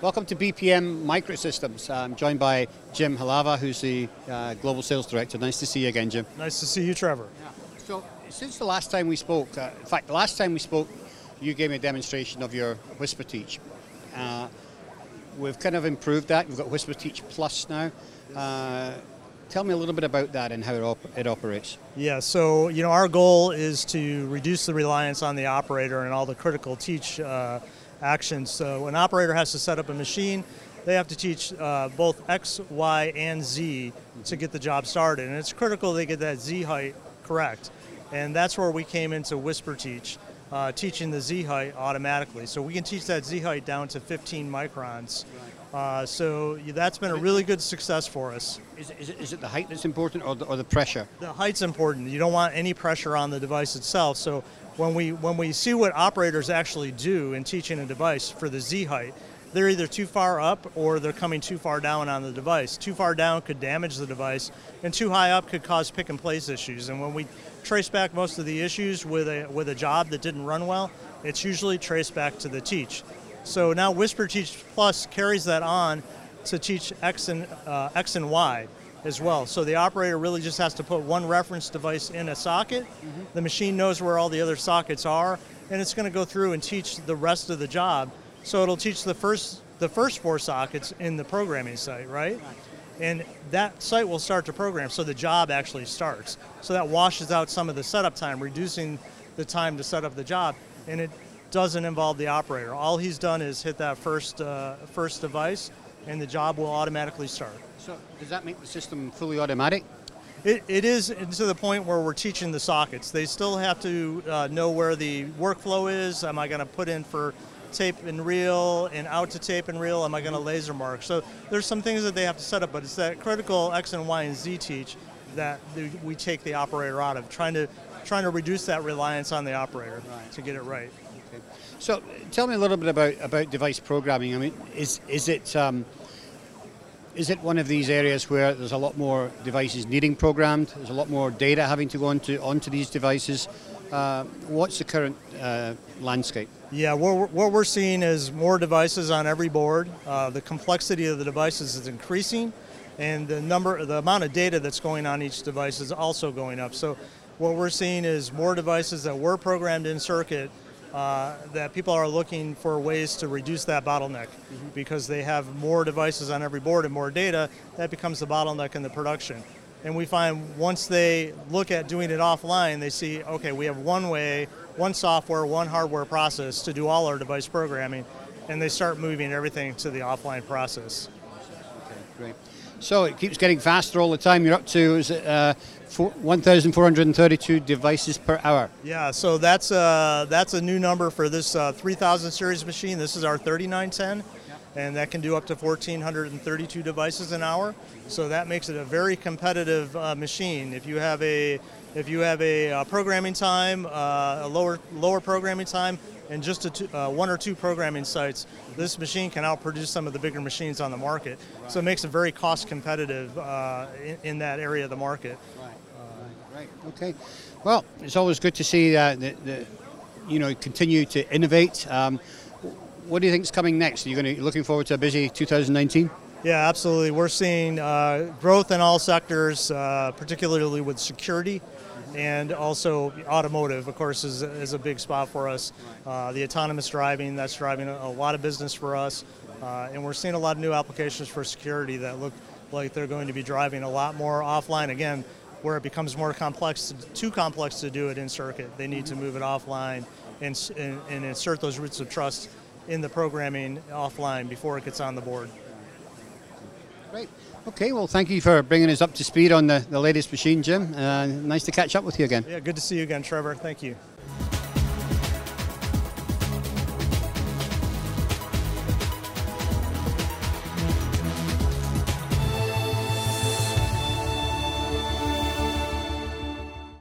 to BPM Microsystems. I'm joined by Jim Halava, who's the uh, Global Sales Director. Nice to see you again, Jim. Nice to see you, Trevor. So, since the last time we spoke, uh, in fact, the last time we spoke, you gave me a demonstration of your WhisperTeach. Uh, we've kind of improved that. We've got WhisperTeach Plus now. Uh, tell me a little bit about that and how it, op- it operates. Yeah, so you know our goal is to reduce the reliance on the operator and all the critical teach uh, actions. So an operator has to set up a machine. They have to teach uh, both X, Y, and Z to get the job started, and it's critical they get that Z height correct. And that's where we came into WhisperTeach, uh, teaching the Z height automatically. So we can teach that Z height down to 15 microns. Uh, so that's been a really good success for us. Is it, is it, is it the height that's important or the, or the pressure? The height's important. You don't want any pressure on the device itself. So when we when we see what operators actually do in teaching a device for the Z height, they're either too far up or they're coming too far down on the device. Too far down could damage the device, and too high up could cause pick and place issues. And when we trace back most of the issues with a with a job that didn't run well, it's usually traced back to the teach. So now WhisperTeach Plus carries that on to teach X and uh, X and Y as well. So the operator really just has to put one reference device in a socket. The machine knows where all the other sockets are, and it's going to go through and teach the rest of the job. So it'll teach the first the first four sockets in the programming site, right? And that site will start to program, so the job actually starts. So that washes out some of the setup time, reducing the time to set up the job, and it doesn't involve the operator. All he's done is hit that first uh, first device, and the job will automatically start. So, does that make the system fully automatic? It, it is to the point where we're teaching the sockets. They still have to uh, know where the workflow is. Am I going to put in for tape and reel and out to tape and reel? Am I going to laser mark? So there's some things that they have to set up, but it's that critical X and Y and Z teach that we take the operator out of, trying to trying to reduce that reliance on the operator Right. to get it right. Okay. So, tell me a little bit about, about device programming. I mean, is is it um, is it one of these areas where there's a lot more devices needing programmed? There's a lot more data having to go onto onto these devices. Uh, what's the current uh, landscape? Yeah, what we're, what we're seeing is more devices on every board. Uh, the complexity of the devices is increasing, and the number, the amount of data that's going on each device is also going up. So, what we're seeing is more devices that were programmed in circuit. Uh, that people are looking for ways to reduce that bottleneck because they have more devices on every board and more data. That becomes the bottleneck in the production. And we find once they look at doing it offline, they see, okay, we have one way, one software, one hardware process to do all our device programming, and they start moving everything to the offline process. Okay, Great. So it keeps getting faster all the time. You're up to is it, uh, 1,432 devices per hour. Yeah, so that's uh, that's a new number for this uh, 3000 series machine. This is our 3910, and that can do up to 1,432 devices an hour. So that makes it a very competitive uh, machine. If you have a if you have a uh, programming time, uh, a lower lower programming time, and just two, uh, one or two programming sites, this machine can outproduce some of the bigger machines on the market. So it makes it very cost competitive uh, in, in that area of the market. Right. Right. Okay. Well, it's always good to see that, that you know continue to innovate. Um, what do you think is coming next? Are you going to looking forward to a busy 2019? Yeah, absolutely. We're seeing uh, growth in all sectors, uh, particularly with security and also automotive, of course, is, is a big spot for us. Uh, the autonomous driving, that's driving a, lot of business for us. Uh, and we're seeing a lot of new applications for security that look like they're going to be driving a lot more offline. Again, where it becomes more complex, too complex to do it in circuit. They need to move it offline and, and, and insert those roots of trust in the programming offline before it gets on the board. Great. Okay. Well, thank you for bringing us up to speed on the, the latest machine, Jim. Uh, nice to catch up with you again. Yeah, good to see you again, Trevor. Thank you.